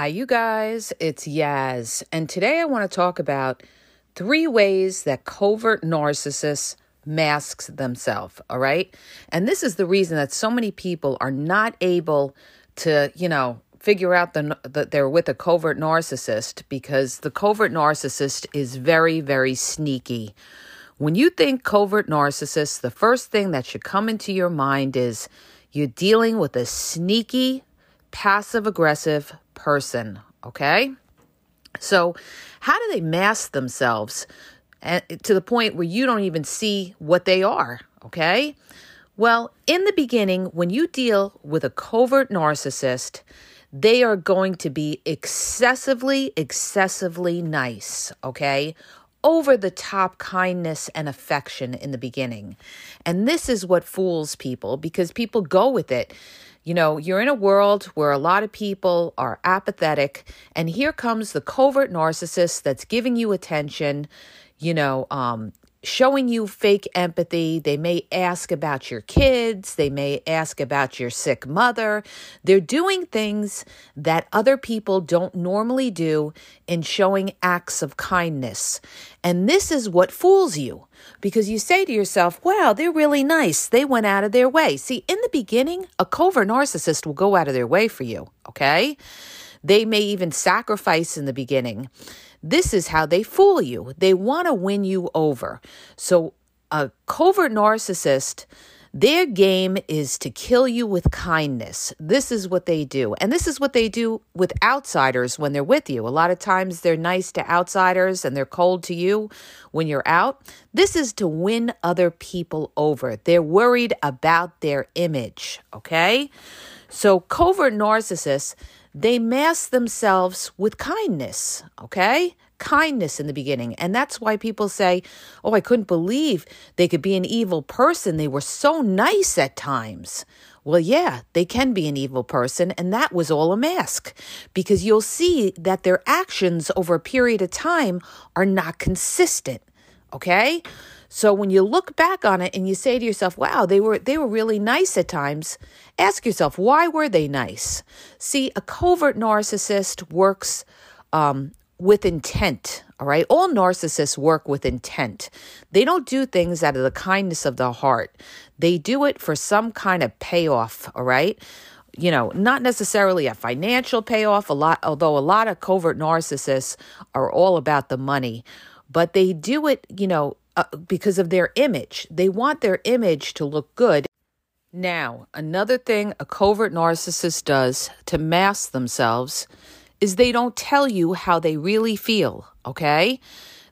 Hi, you guys. It's Yaz. And today I want to talk about three ways that covert narcissists masks themselves. All right. And this is the reason that so many people are not able to, you know, figure out the, that they're with a covert narcissist because the covert narcissist is very, very sneaky. When you think covert narcissist, the first thing that should come into your mind is you're dealing with a sneaky, passive aggressive person, okay? So, how do they mask themselves eh, to the point where you don't even see what they are, okay? Well, in the beginning, when you deal with a covert narcissist, they are going to be excessively, excessively nice, okay? Over the top kindness and affection in the beginning. And this is what fools people because people go with it. You know, you're in a world where a lot of people are apathetic, and here comes the covert narcissist that's giving you attention, you know, um, showing you fake empathy. They may ask about your kids, they may ask about your sick mother. They're doing things that other people don't normally do in showing acts of kindness. And this is what fools you because you say to yourself, wow, they're really nice. They went out of their way. See, in the beginning, a covert narcissist will go out of their way for you, okay? They may even sacrifice in the beginning. This is how they fool you. They want to win you over. So, a covert narcissist, their game is to kill you with kindness. This is what they do. And this is what they do with outsiders when they're with you. A lot of times they're nice to outsiders and they're cold to you when you're out. This is to win other people over. They're worried about their image, okay? So, covert narcissists, they mask themselves with kindness, okay? Kindness in the beginning. And that's why people say, Oh, I couldn't believe they could be an evil person. They were so nice at times. Well, yeah, they can be an evil person, and that was all a mask because you'll see that their actions over a period of time are not consistent. Okay? So when you look back on it and you say to yourself, "Wow, they were they were really nice at times." Ask yourself, "Why were they nice?" See, a covert narcissist works um, with intent. All right. All narcissists work with intent. They don't do things out of the kindness of the heart. They do it for some kind of payoff. All right. You know, not necessarily a financial payoff, a lot, although a lot of covert narcissists are all about the money, but they do it, you know, uh, because of their image. They want their image to look good. Now, another thing a covert narcissist does to mask themselves is they don't tell you how they really feel, okay?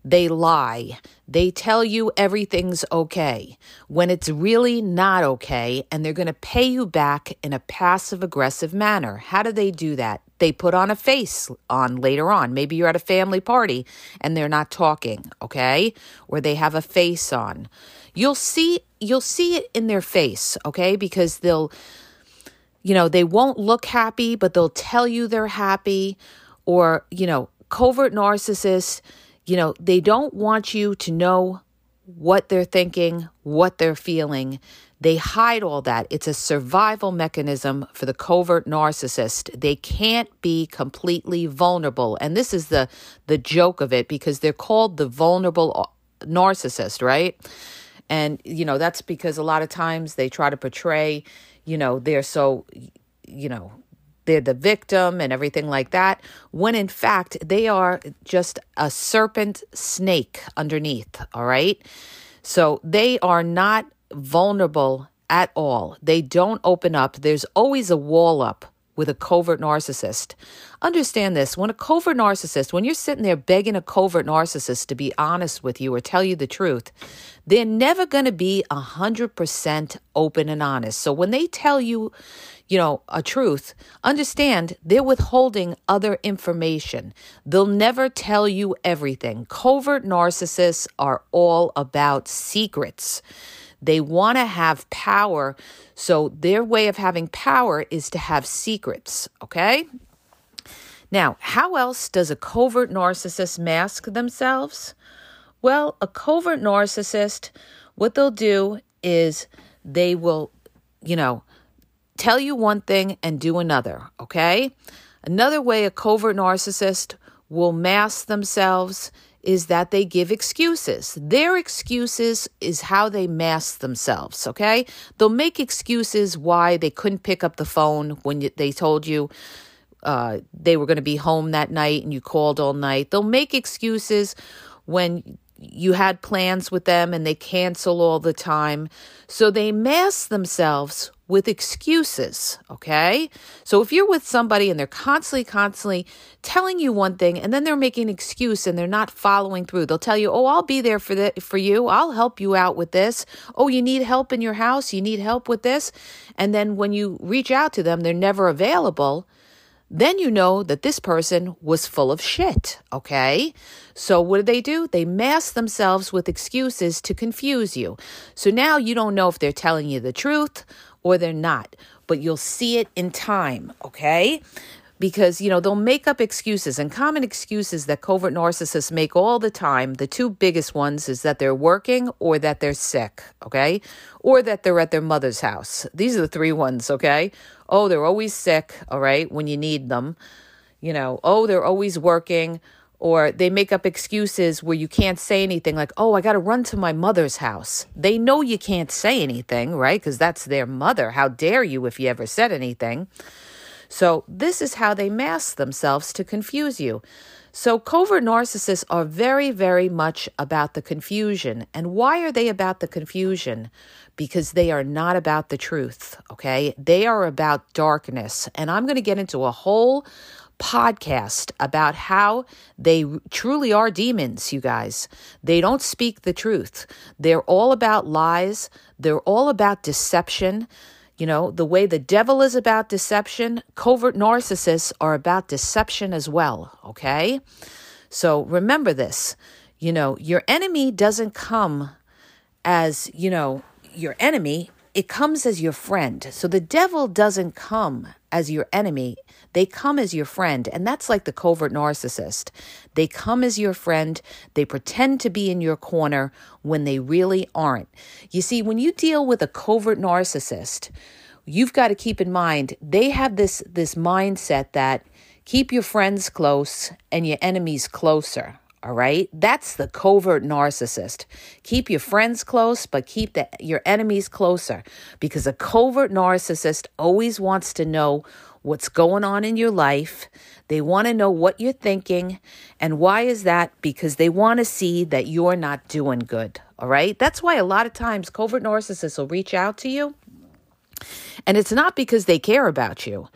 They lie. They tell you everything's okay when it's really not okay, and they're going to pay you back in a passive aggressive manner. How do they do that? They put on a face on later on. Maybe you're at a family party and they're not talking, okay? Or they have a face on. You'll see you'll see it in their face, okay? Because they'll you know, they won't look happy, but they'll tell you they're happy or, you know, covert narcissists you know, they don't want you to know what they're thinking, what they're feeling. They hide all that. It's a survival mechanism for the covert narcissist. They can't be completely vulnerable. And this is the the joke of it because they're called the vulnerable uh, narcissist, right? And you know, that's because a lot of times they try to portray, you know, they're so you know, they're the victim and everything like that, when in fact they are just a serpent snake underneath, all right? So they are not vulnerable at all. They don't open up. There's always a wall up with a covert narcissist. Understand this when a covert narcissist, when you're sitting there begging a covert narcissist to be honest with you or tell you the truth, they're never going to be 100% open and honest. So when they tell you, you know, a truth, understand they're withholding other information. They'll never tell you everything. Covert narcissists are all about secrets. They want to have power. So their way of having power is to have secrets, okay? Now, how else does a covert narcissist mask themselves? Well, a covert narcissist, what they'll do is they will, you know, tell you one thing and do another, okay? Another way a covert narcissist will mask themselves is that they give excuses. Their excuses is how they mask themselves, okay? They'll make excuses why they couldn't pick up the phone when they told you uh, they were going to be home that night and you called all night. They'll make excuses when you had plans with them and they cancel all the time. So they mask themselves with excuses, okay? So if you're with somebody and they're constantly, constantly telling you one thing and then they're making an excuse and they're not following through, they'll tell you, oh, I'll be there for, the, for you. I'll help you out with this. Oh, you need help in your house? You need help with this? And then when you reach out to them, they're never available then you know that this person was full of shit, okay? So what do they do? They mask themselves with excuses to confuse you. So now you don't know if they're telling you the truth or they're not, but you'll see it in time, okay? Because you know they'll make up excuses and common excuses that covert narcissists make all the time the two biggest ones is that they're working or that they're sick okay? Or that they're at their mother's house. These are the three ones okay? Oh they're always sick all right when you need them. You know oh they're always working or they make up excuses where you can't say anything like oh i got to run to my mother's house. They know you can't say anything right? Because that's their mother. How dare you if you ever said anything so this is how they mask themselves to confuse you so covert narcissists are very very much about the confusion and why are they about the confusion because they are not about the truth okay they are about darkness and i'm going to get into a whole podcast about how they truly are demons, you guys. They don't speak the truth. They're all about lies, they're all about deception. You know, the way the devil is about deception, covert narcissists are about deception as well, okay? So remember this. You know, your enemy doesn't come as, you know, your enemy, it comes as your friend. So the devil doesn't come as your enemy, they come as your friend. And that's like the covert narcissist. They come as your friend, they pretend to be in your corner when they really aren't. You see, when you deal with a covert narcissist, you've got to keep in mind they have this this mindset that keep your friends close and your enemies closer all right? That's the covert narcissist. Keep your friends close but keep the, your enemies closer. Because a covert narcissist always wants to know what's going on in your life. They want to know what you're thinking. And why is that? Because they want to see that you're not doing good. All right? That's why a lot of times covert narcissists will reach out to you. And it's not because they care about you.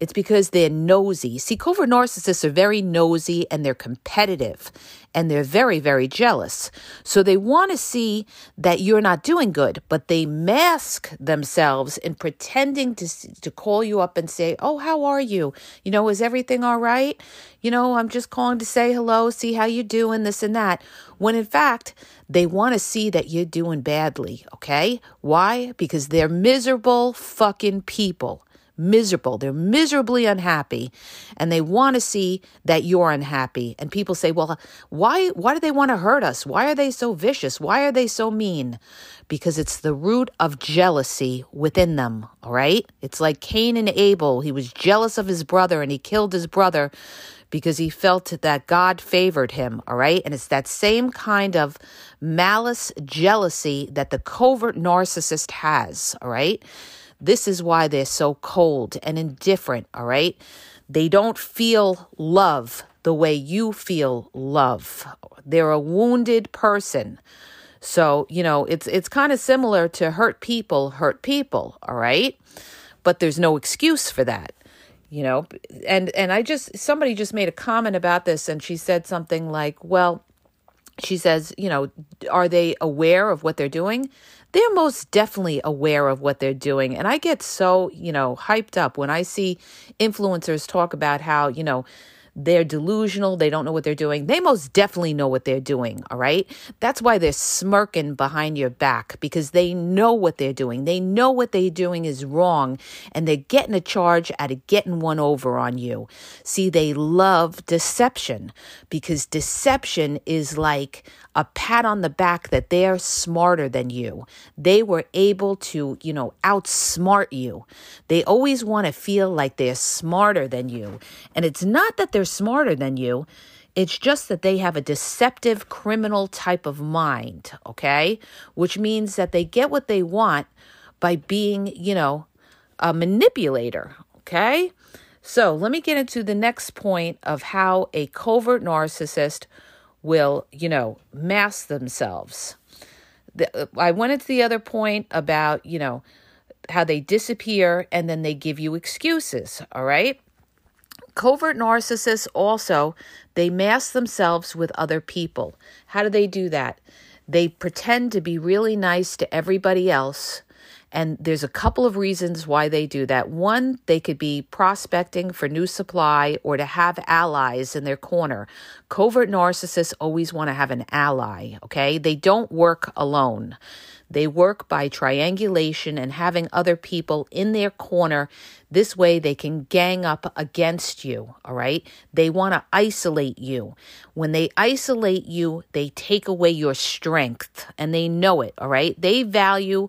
It's because they're nosy. See, covert narcissists are very nosy and they're competitive and they're very, very jealous. So they want to see that you're not doing good, but they mask themselves in pretending to, to call you up and say, Oh, how are you? You know, is everything all right? You know, I'm just calling to say hello, see how you're doing, this and that. When in fact, they want to see that you're doing badly, okay? Why? Because they're miserable fucking people miserable. They're miserably unhappy and they want to see that you're unhappy. And people say, "Well, why why do they want to hurt us? Why are they so vicious? Why are they so mean?" Because it's the root of jealousy within them, all right? It's like Cain and Abel. He was jealous of his brother and he killed his brother because he felt that God favored him, all right? And it's that same kind of malice, jealousy that the covert narcissist has, all right? This is why they're so cold and indifferent, all right? They don't feel love the way you feel love. They're a wounded person. So, you know, it's it's kind of similar to hurt people hurt people, all right? But there's no excuse for that. You know, and and I just somebody just made a comment about this and she said something like, "Well, she says, you know, are they aware of what they're doing? They're most definitely aware of what they're doing. And I get so, you know, hyped up when I see influencers talk about how, you know, they're delusional, they don't know what they're doing. They most definitely know what they're doing, all right? That's why they're smirking behind your back because they know what they're doing. They know what they're doing is wrong and they're getting a charge of getting one over on you. See, they love deception because deception is like a pat on the back that they're smarter than you. They were able to, you know, outsmart you. They always want to feel like they're smarter than you. And it's not that they're smarter than you. It's just that they have a deceptive criminal type of mind, okay? Which means that they get what they want by being, you know, a manipulator, okay? So let me get into the next point of how a covert narcissist will, you know, mask themselves. The, uh, I went into the other point about, you know, how they disappear and then they give you excuses, all right? Covert narcissists also, they mask themselves with other people. How do they do that? They pretend to be really nice to everybody else and there's a couple of reasons why they do that. One, they could be prospecting for new supply or to have allies in their corner. Covert narcissists always want to have an ally, okay? They don't work alone. They work by triangulation and having other people in their corner. This way, they can gang up against you, all right? They want to isolate you. When they isolate you, they take away your strength and they know it, all right? They value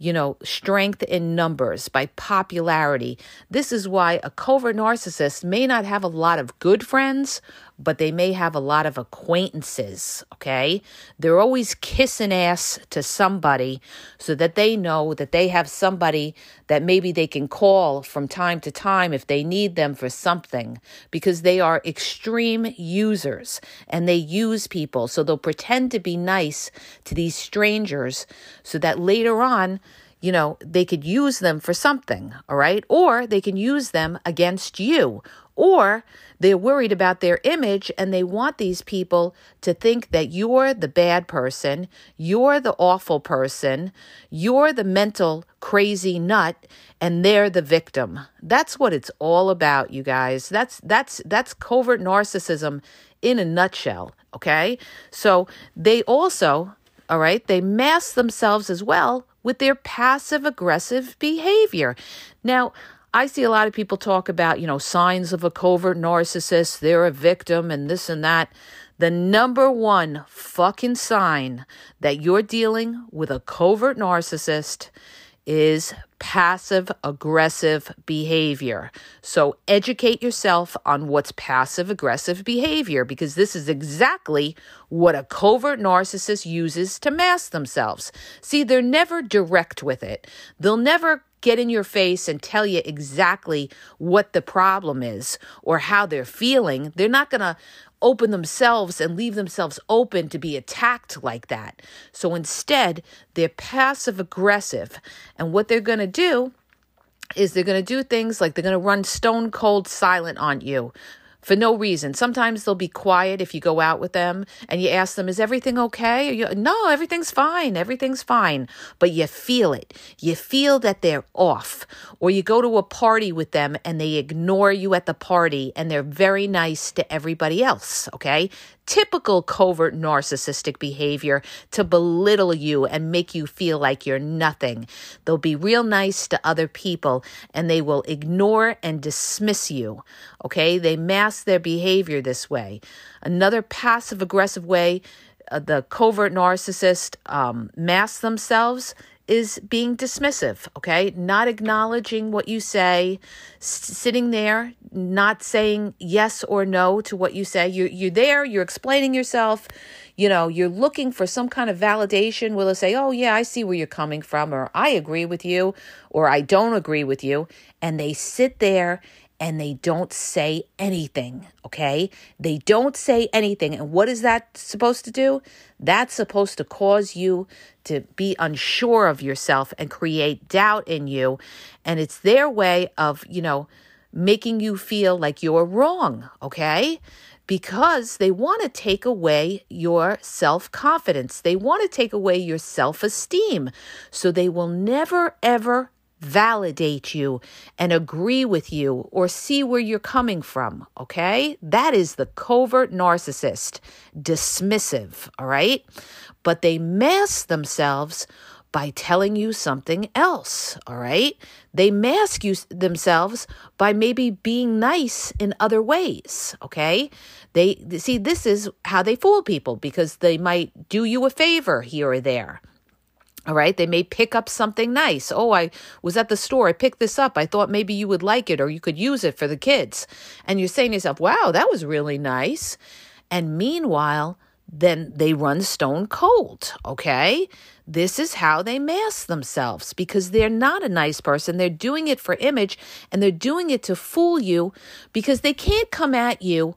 you know, strength in numbers, by popularity. This is why a covert narcissist may not have a lot of good friends, but they may have a lot of acquaintances, okay? They're always kissing ass to somebody so that they know that they have somebody that maybe they can call from time to time if they need them for something because they are extreme users and they use people. So they'll pretend to be nice to these strangers so that later on, you know, they could use them for something, all right? Or they can use them against you or they're worried about their image and they want these people to think that you're the bad person, you're the awful person, you're the mental crazy nut and they're the victim. That's what it's all about, you guys. That's that's that's covert narcissism in a nutshell, okay? So they also, all right, they mask themselves as well with their passive aggressive behavior. Now, I see a lot of people talk about, you know, signs of a covert narcissist, they're a victim and this and that. The number one fucking sign that you're dealing with a covert narcissist is passive aggressive behavior. So educate yourself on what's passive aggressive behavior because this is exactly what a covert narcissist uses to mask themselves. See, they're never direct with it. They'll never get in your face and tell you exactly what the problem is or how they're feeling. They're not going to open themselves and leave themselves open to be attacked like that. So instead, they're passive aggressive. And what they're going to do is they're going to do things like they're going to run stone cold silent on you for no reason. Sometimes they'll be quiet if you go out with them and you ask them, Is everything okay? You, no, everything's fine. Everything's fine. But you feel it. You feel that they're off. Or you go to a party with them and they ignore you at the party and they're very nice to everybody else. Okay typical covert narcissistic behavior to belittle you and make you feel like you're nothing. They'll be real nice to other people and they will ignore and dismiss you. Okay? They mask their behavior this way. Another passive aggressive way uh, the covert narcissist um, masks themselves is being dismissive, okay? Not acknowledging what you say, sitting there, not saying yes or no to what you say. You're, you're there, you're explaining yourself, you know, you're looking for some kind of validation. Will they say, oh, yeah, I see where you're coming from, or I agree with you, or I don't agree with you. And they sit there and they don't say anything, okay? They don't say anything. And what is that supposed to do? That's supposed to cause you to be unsure of yourself and create doubt in you. And it's their way of, you know, making you feel like you're wrong, okay? Because they want to take away your self confidence. They want to take away your self esteem. So they will never, ever validate you and agree with you or see where you're coming from. Okay. That is the covert narcissist, dismissive. All right. But they mask themselves by telling you something else, all right? They mask you themselves by maybe being nice in other ways, okay? They see this is how they fool people because they might do you a favor here or there. All right, they may pick up something nice. Oh, I was at the store. I picked this up. I thought maybe you would like it or you could use it for the kids. And you're saying to yourself, wow, that was really nice. And meanwhile, then they run stone cold, okay? This is how they mask themselves because they're not a nice person. They're doing it for image and they're doing it to fool you because they can't come at you,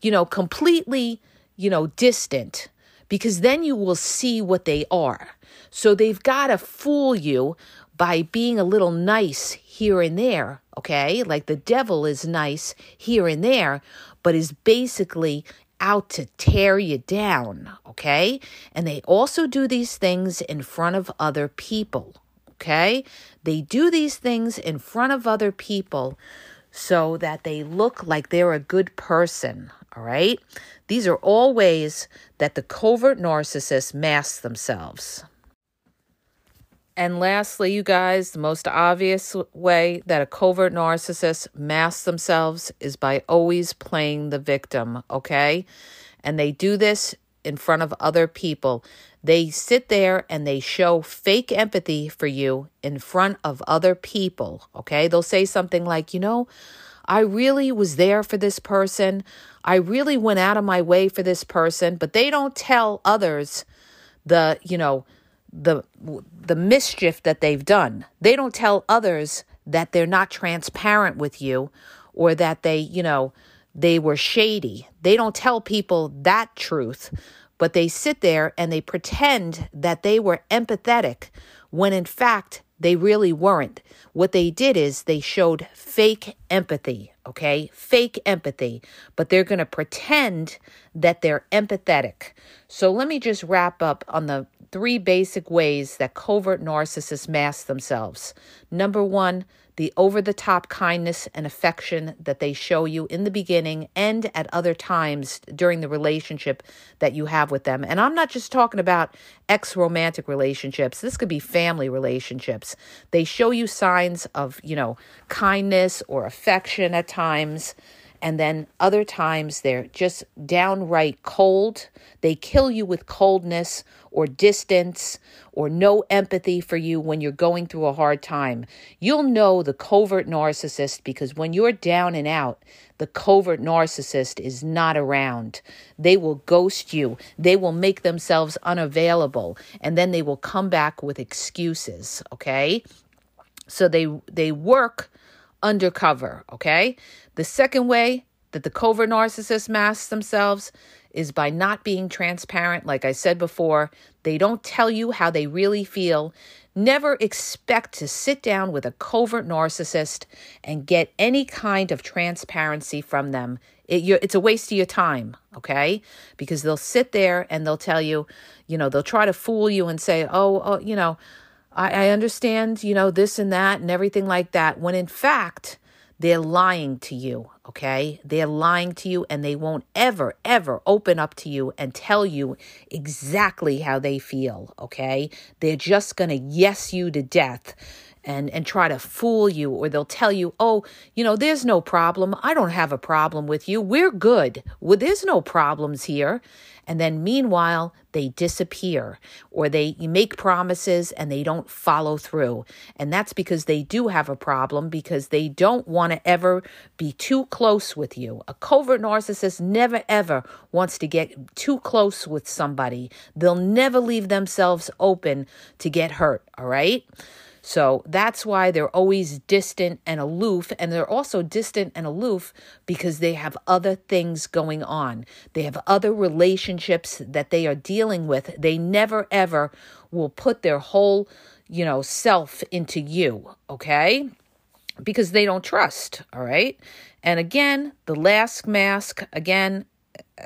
you know, completely, you know, distant because then you will see what they are. So they've got to fool you by being a little nice here and there, okay? Like the devil is nice here and there, but is basically out to tear you down, okay? And they also do these things in front of other people, okay? They do these things in front of other people so that they look like they're a good person, all right? These are all ways that the covert narcissist masks themselves. And lastly, you guys, the most obvious way that a covert narcissist masks themselves is by always playing the victim, okay? And they do this in front of other people. They sit there and they show fake empathy for you in front of other people, okay? They'll say something like, you know, I really was there for this person. I really went out of my way for this person, but they don't tell others the, you know, the the mischief that they've done. They don't tell others that they're not transparent with you or that they, you know, they were shady. They don't tell people that truth, but they sit there and they pretend that they were empathetic when in fact they really weren't. What they did is they showed fake empathy, okay? Fake empathy, but they're going to pretend that they're empathetic. So let me just wrap up on the three basic ways that covert narcissists mask themselves. Number one, the over the top kindness and affection that they show you in the beginning and at other times during the relationship that you have with them. And I'm not just talking about ex romantic relationships, this could be family relationships. They show you signs of, you know, kindness or affection at times and then other times they're just downright cold. They kill you with coldness or distance or no empathy for you when you're going through a hard time. You'll know the covert narcissist because when you're down and out, the covert narcissist is not around. They will ghost you. They will make themselves unavailable and then they will come back with excuses, okay? So they they work undercover, okay? The second way that the covert narcissist masks themselves is by not being transparent. Like I said before, they don't tell you how they really feel. Never expect to sit down with a covert narcissist and get any kind of transparency from them. It, it's a waste of your time, okay? Because they'll sit there and they'll tell you, you know, they'll try to fool you and say, oh, oh you know, I, I understand, you know, this and that and everything like that. When in fact, they're lying to you, okay? They're lying to you and they won't ever, ever open up to you and tell you exactly how they feel, okay? They're just to yes you to death and and try to fool you or they'll tell you oh you know there's no problem. I don't have a problem with you. We're good. Well, there's no problems here. And then meanwhile they disappear or they make promises and they don't follow through. And that's because they do have a problem because they don't want to ever be too close with you. A covert narcissist never ever wants to get too close with somebody. They'll never leave themselves open to get hurt all right so that's why they're always distant and aloof. And they're also distant and aloof because they have other things going on. They have other relationships that they are dealing with. They never, ever will put their whole, you know, self into you. Okay. Because they don't trust. All right. And again, the last mask, again,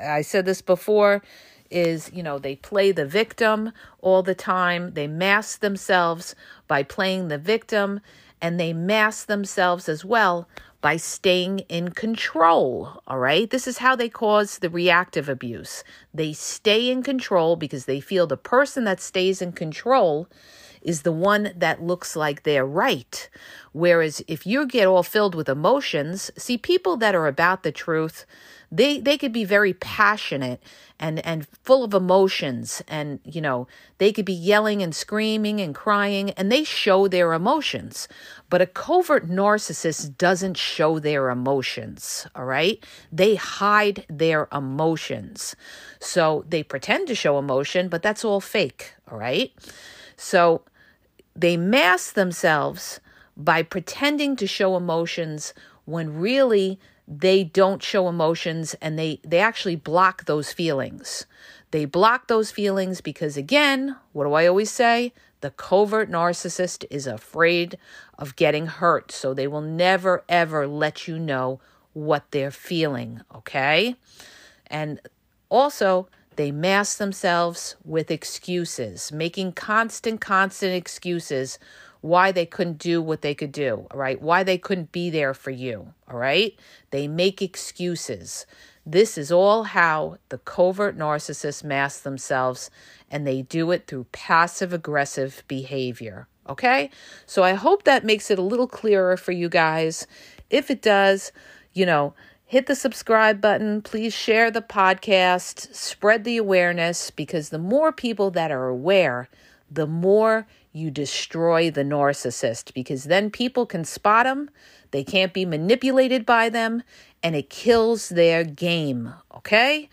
I said this before is, you know, they play the victim all the time. They mask themselves by playing the victim and they mask themselves as well by staying in control. All right. This is how they cause the reactive abuse. They stay in control because they feel the person that stays in control is the one that looks like they're right. Whereas if you get all filled with emotions, see, people that are about the truth, they they could be very passionate and and full of emotions and you know they could be yelling and screaming and crying and they show their emotions. But a covert narcissist doesn't show their emotions all right? They hide their emotions. So they pretend to show emotion but that's all fake all right? So they mask themselves by pretending to show emotions when really they don't show emotions and they they actually block those feelings. They block those feelings because again, what do I always say? The covert narcissist is afraid of getting hurt, so they will never ever let you know what they're feeling, okay? And also, they mask themselves with excuses, making constant, constant excuses why they couldn't do what they could do, all right? Why they couldn't be there for you, all right? They make excuses. This is all how the covert narcissists mask themselves, and they do it through passive aggressive behavior. Okay? So I hope that makes it a little clearer for you guys. If it does, you know, hit the subscribe button. Please share the podcast, spread the awareness, because the more people that are aware, the more you destroy the narcissist because then people can spot them, they can't be manipulated by them, and it kills their game. Okay?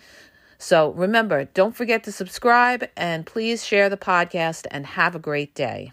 So remember, don't forget to subscribe and please share the podcast and have a great day.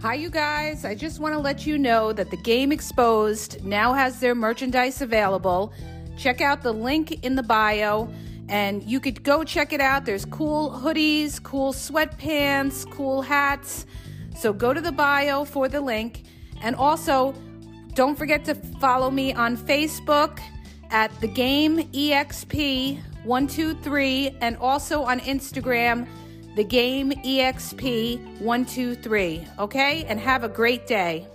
Hi, you guys. I just want to let you know that the Game Exposed now has their merchandise available. Check out the link in the bio and you could go check it out. There's cool hoodies, cool sweatpants, cool hats. So go to the bio for the link. And also, don't forget to follow me on Facebook at the game exp 123 and also on Instagram the game exp 123 okay? And have a great day.